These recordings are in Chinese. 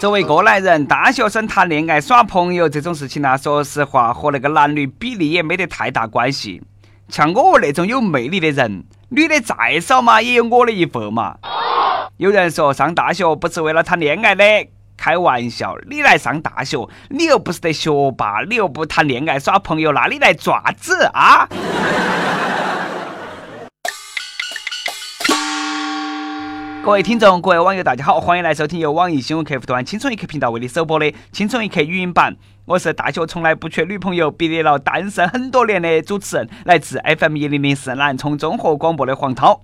作为过来人，大学生谈恋爱耍朋友这种事情呢，说实话和那个男女比例也没得太大关系。像我那种有魅力的人，女的再少嘛，也有我的一份嘛。有人说上大学不是为了谈恋爱的，开玩笑。你来上大学，你又不是得学霸，你又不谈恋爱耍朋友，那你来爪子啊？各位听众，各位网友，大家好，欢迎来收听由网易新闻客户端“青春一刻”频道为你首播的《青春一刻》语音版。我是大学从来不缺女朋友，毕业了单身很多年的主持人，来自 FM 一零零四南充综合广播的黄涛。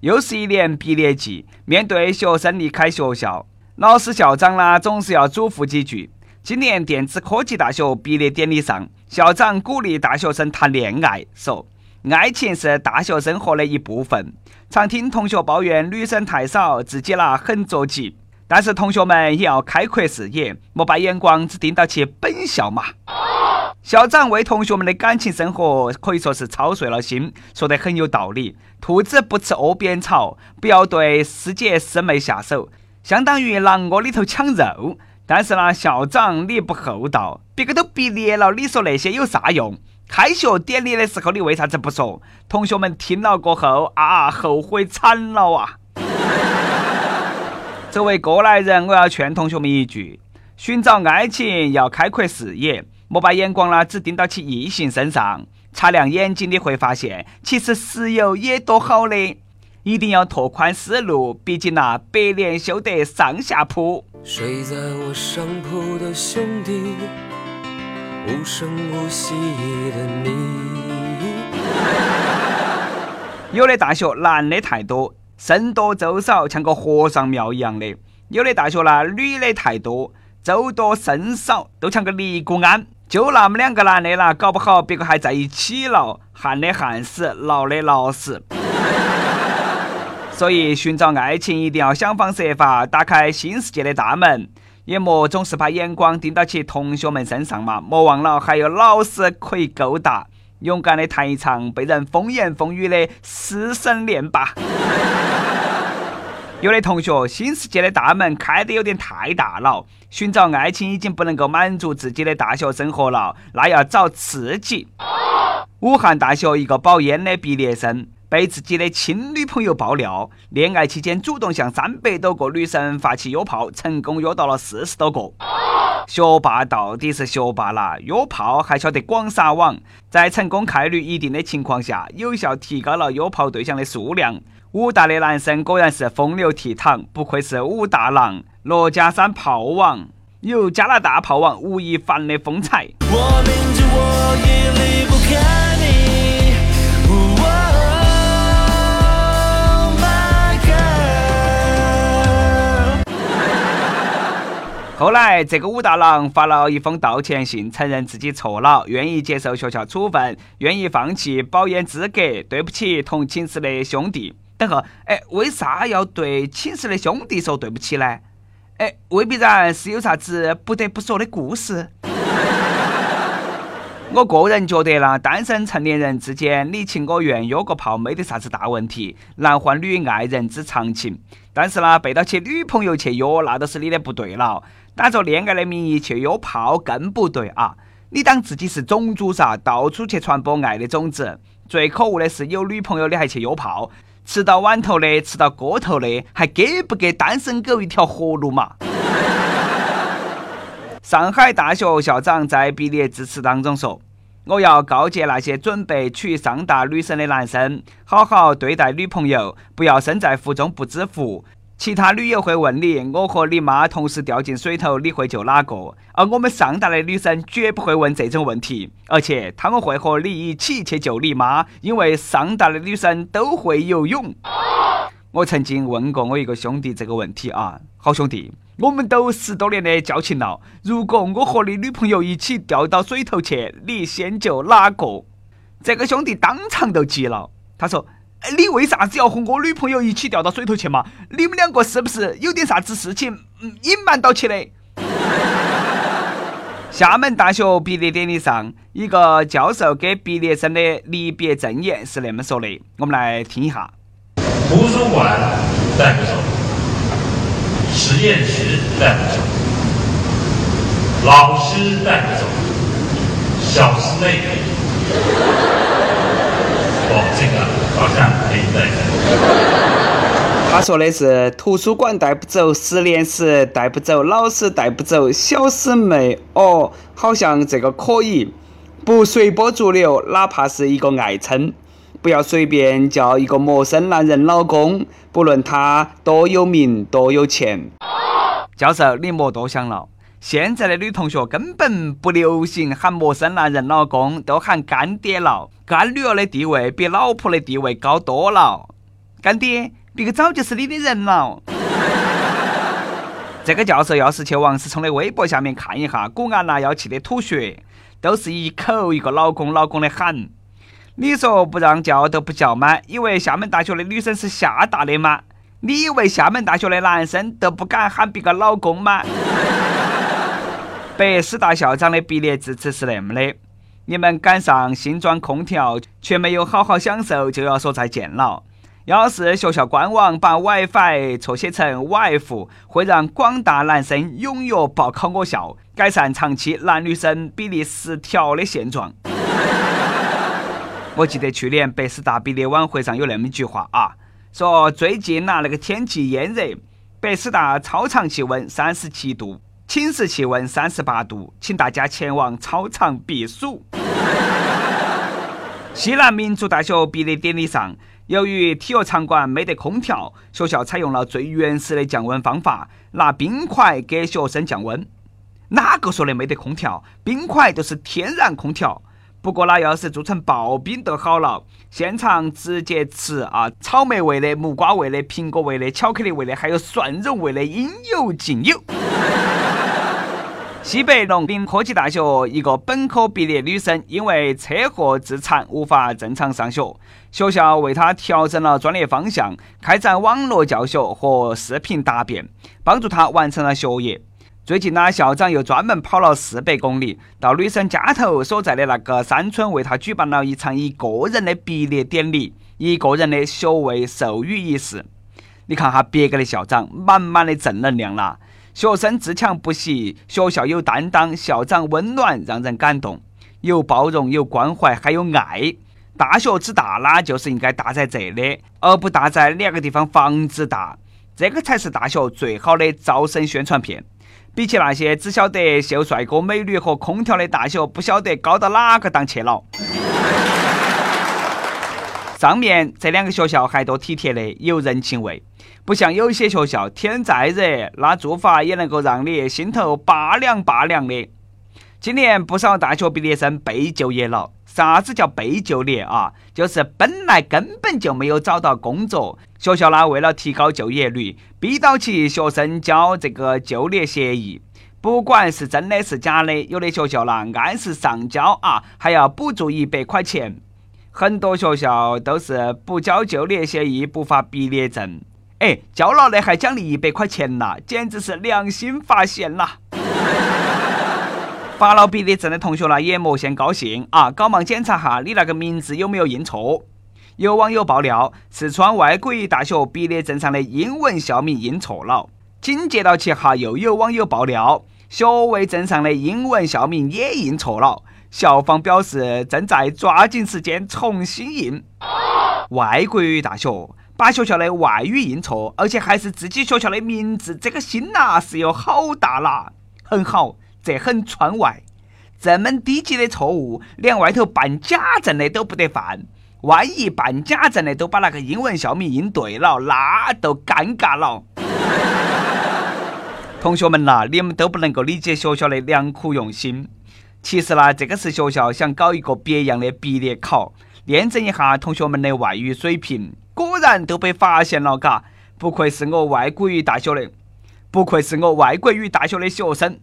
又是一年毕业季，面对学生离开学校，老师校长啦总是要嘱咐几句。今年电子科技大学毕业典礼上，校长鼓励大学生谈恋爱，说。爱情是大学生活的一部分。常听同学抱怨女生太少，自己呢很着急。但是同学们也要开阔视野，莫把眼光只盯到其本校嘛。校长为同学们的感情生活可以说是操碎了心，说得很有道理。兔子不吃窝边草，不要对师姐师妹下手，相当于狼窝里头抢肉。但是呢，校长你不厚道，别个都毕业了，你说那些有啥用？开学典礼的时候，你为啥子不说？同学们听了过后啊，后悔惨了啊！作为过来人，我要劝同学们一句：寻找爱情要开阔视野，莫把眼光呢只盯到起异性身上。擦亮眼睛，你会发现，其实石油也多好的。一定要拓宽思路，毕竟那百年修得上下铺。睡在我上铺的兄弟。无声无息的你。有的大学男的太多，僧多粥少，像个和尚庙一样的；有的大学呢，女的太多，粥多僧少，都像个尼姑庵。就那么两个男的啦，搞不好别个还在一起了，旱的旱死，闹的闹死。所以寻找爱情一定要想方设法打开新世界的大门。也莫总是把眼光盯到起同学们身上嘛，莫忘了还有老师可以勾搭，勇敢的谈一场被人风言风语的师生恋吧。有的同学，新世界的大门开得有点太大了，寻找爱情已经不能够满足自己的大学生活了，那要找刺激。武汉大学一个保研的毕业生。被自己的亲女朋友爆料，恋爱期间主动向三百多个女生发起约炮，成功约到了四十多个。学霸到底是学霸啦，约炮还晓得广撒网，在成功概率一定的情况下，有效提高了约炮对象的数量。武大的男生果然是风流倜傥，不愧是武大郎，罗家山炮王，有加拿大炮王吴亦凡的风采。我明知我已离不开后来，这个武大郎发了一封道歉信，承认自己错了，愿意接受学校处分，愿意放弃保研资格。对不起，同寝室的兄弟。等下，哎，为啥要对寝室的兄弟说对不起呢？哎，未必然是有啥子不得不说的故事。我个人觉得啦，单身成年人之间你情我愿约个炮没得啥子大问题，男欢女爱人之常情。但是呢，背到起女朋友去约，那都是你的不对了。打着恋爱的名义去约炮更不对啊！你当自己是种族啥，到处去传播爱的种子。最可恶的是有女朋友的还去约炮，吃到碗头的，吃到锅头的，还给不给单身狗一条活路嘛？上海大学校长在毕业致辞当中说：“我要告诫那些准备娶上大女生的男生，好好对待女朋友，不要身在福中不知福。”其他女友会问你：“我和你妈同时掉进水头，你会救哪个？”而我们上大的女生绝不会问这种问题，而且他们会和你一起去救你妈，因为上大的女生都会游泳。我曾经问过我一个兄弟这个问题啊，好兄弟，我们都十多年的交情了，如果我和你女朋友一起掉到水头去，你先救哪个？这个兄弟当场都急了，他说。你为啥子要和我女朋友一起掉到水头去嘛？你们两个是不是有点啥子事情隐瞒到起的？厦门大学毕业典礼上，一个教授给毕业生的离别赠言是那么说的，我们来听一下。图书馆带不走，实验室带不走，老师带不走，小师妹，哦，这个好像可以带。他说的是图书馆带不走，实验室带不走，老师带不走，小师妹。哦，好像这个可以，不随波逐流，哪怕是一个爱称。不要随便叫一个陌生男人老公，不论他多有名多有钱。教授，你莫多想了，现在的女同学根本不流行喊陌生男人老公，都喊干爹了。干女儿的地位比老婆的地位高多了。干爹，别个早就是你的人了。这个教授要是去王思聪的微博下面看一下，古安娜要气得吐血，都是一口一个老公老公的喊。你说不让叫都不叫吗？以为厦门大学的女生是厦大的吗？你以为厦门大学的男生都不敢喊别个老公吗？北师大校长的毕业致辞是那么的：你们赶上新装空调，却没有好好享受，就要说再见了。要是学校官网把 WiFi 错写成 wife，会让广大男生踊跃报考我校，改善长期男女生比例失调的现状。我记得去年北师大毕业晚会上有那么一句话啊，说最近呐那个天气炎热，北师大操场气温三十七度，寝室气温三十八度，请大家前往操场避暑。西南民族大学毕业典礼上，由于体育场馆没得空调，学校采用了最原始的降温方法，拿冰块给学生降温。哪个说的没得空调？冰块都是天然空调。不过那，要是做成刨冰就好了，现场直接吃啊！草莓味的、木瓜味的、苹果味的、巧克力味的，还有蒜蓉味的，应有尽有。西北农林科技大学一个本科毕业女生因为车祸致残，无法正常上学，学校为她调整了专业方向，开展网络教学和视频答辩，帮助她完成了学业。最近呢，校长又专门跑了四百公里，到女生家头所在的那个山村，为她举办了一场一个人的毕业典礼，一个人的学位授予仪式。你看哈，别个的校长满满的正能量啦，学生自强不息，学校有担当，校长温暖，让人感动，有包容，有关怀，还有爱。大学之大啦，就是应该大在这里，而不大在两个地方房子大，这个才是大学最好的招生宣传片。比起那些只晓得秀帅哥美女和空调的大学，不晓得高到哪个档去了。上面这两个学校还多体贴的，有人情味，不像有些学校天再热，那做法也能够让你心头拔凉拔凉的。今年不少大学毕业生被就业了。啥子叫被就业啊？就是本来根本就没有找到工作，学校呢为了提高就业率，逼到起学生交这个就业协议，不管是真的是假的，有的学校呢按时上交啊，还要补助一百块钱。很多学校都是不交就业协议不发毕业证，哎，交了的还奖励一百块钱呐，简直是良心发现呐！发了毕业证的同学呢，也莫先高兴啊，赶忙检查哈你那个名字有没有印错。有网友爆料，四川外国语大学毕业证上的英文校名印错了。紧接到起哈，又有网友爆料，学位证上的英文校名也印错了。校方表示正在抓紧时间重新印。外国语大学把学校的外语印错，而且还是自己学校的名字，这个心呐是有好大啦。很好。这很川外，这么低级的错误，连外头办假证的都不得犯。万一办假证的都把那个英文校名印对了，那都尴尬了。同学们呐，你们都不能够理解学校的良苦用心。其实呢，这个是学校想搞一个别样的毕业考，验证一下同学们的外语水平。然都被发现了，嘎！不愧是我外国语大学的，不愧是我外国语大学的学生。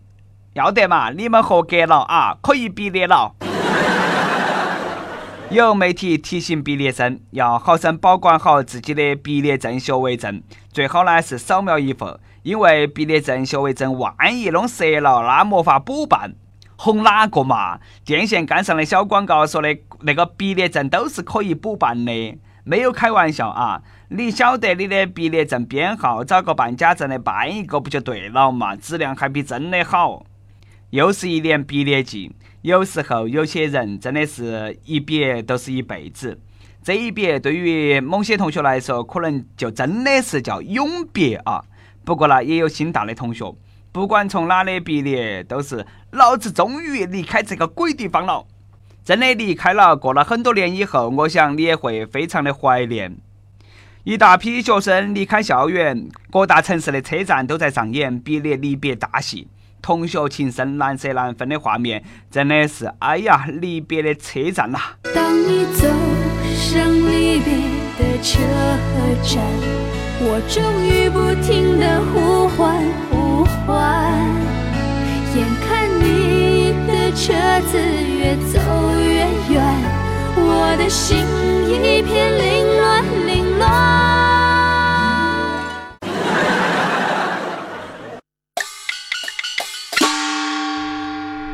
要得嘛，你们合格了啊，可以毕业了。有媒体提醒毕业生要好生保管好自己的毕业证、学位证，最好呢是扫描一份，因为毕业证、学位证万一弄折了，那没法补办。哄哪个嘛？电线杆上的小广告说的那个毕业证都是可以补办的，没有开玩笑啊！你晓得你的毕业证编号，找个办假证的办一个不就对了嘛？质量还比真的好。又是一年毕业季，有时候有些人真的是一别都是一辈子。这一别对于某些同学来说，可能就真的是叫永别啊。不过呢，也有心大的同学，不管从哪里毕业，都是老子终于离开这个鬼地方了。真的离开了，过了很多年以后，我想你也会非常的怀念。一大批学生离开校园，各大城市的车站都在上演毕业离别大戏。同学情深、难舍难分的画面，真的是哎呀，离别的车站呐！当你走上离别的车站，我终于不停的呼唤呼唤，眼看你的车子越走越远，我的心一片凌乱凌乱。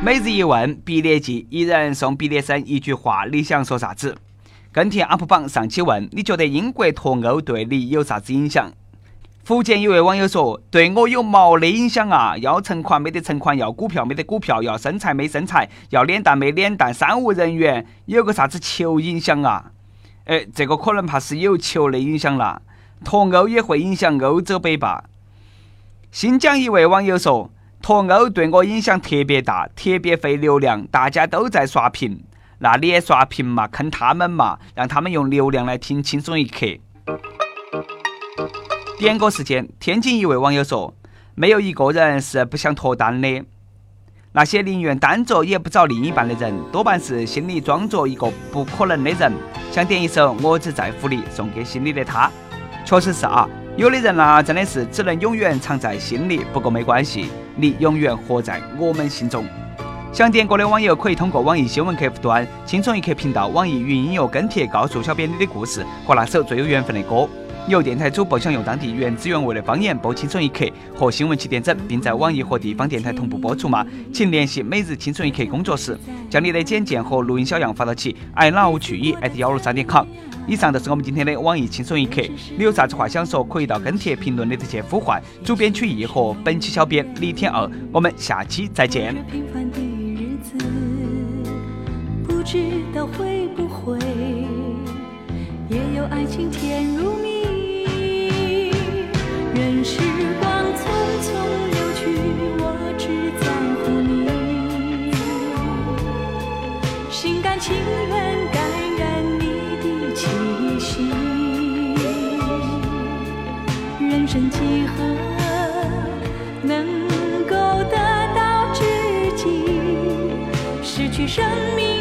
每日一问，毕业季，一人送毕业生一句话，你想说啥子？跟帖 UP 榜上期问，你觉得英国脱欧对你有啥子影响？福建一位网友说，对我有毛的影响啊！要存款没得存款，要股票没得股票，要身材没身材，要脸蛋没脸蛋，三无人员，有个啥子球影响啊？哎，这个可能怕是有球的影响了。脱欧也会影响欧洲杯吧。新疆一位网友说。脱欧对我影响特别大，特别费流量，大家都在刷屏，那你也刷屏嘛，坑他们嘛，让他们用流量来听轻松一刻。点歌时间，天津一位网友说：“没有一个人是不想脱单的，那些宁愿单着也不找另一半的人，多半是心里装着一个不可能的人。”想点一首《我只在乎你》，送给心里的他。确实是啊。有的人呢，真的是只能永远藏在心里。不过没关系，你永远活在我们心中。想点歌的网友可以通过网易新闻客户端“轻松一刻”频道、网易云音乐跟帖，告诉小编你的故事和那首最有缘分的歌。有电台主播想用当地原汁原味的方言播《轻松一刻》和新闻七点整，并在网易和地方电台同步播出吗？请联系每日轻松一刻工作室，将你的简介和录音小样发到起 i love 去一 at 幺六三点 com。以上就是我们今天的网易轻松一刻。你有啥子话想说，可以到跟帖评论里头去呼唤主编曲艺和本期小编李天二。我们下期再见。不知道会不会也有爱情甜如蜜。任时光匆匆流去，我只在乎你，心甘情愿感染你的气息。人生。几何能够得到知己？失去生命。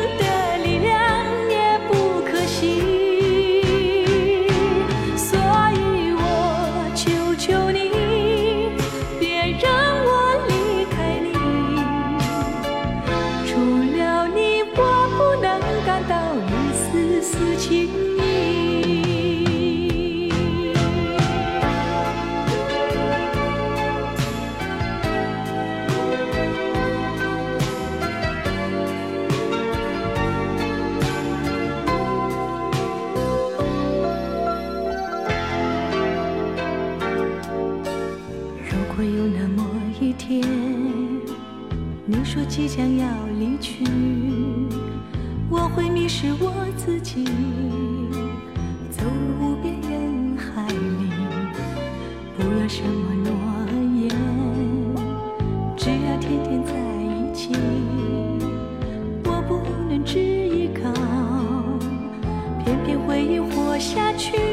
么诺言，只要天天在一起。我不能只依靠，偏偏回忆活下去。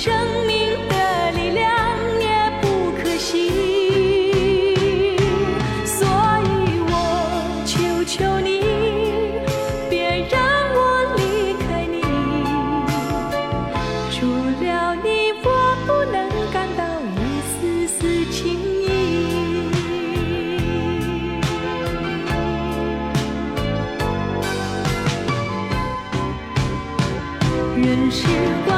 生命的力量也不可惜所以我求求你别让我离开你。除了你我不能感到一丝丝情意。任时光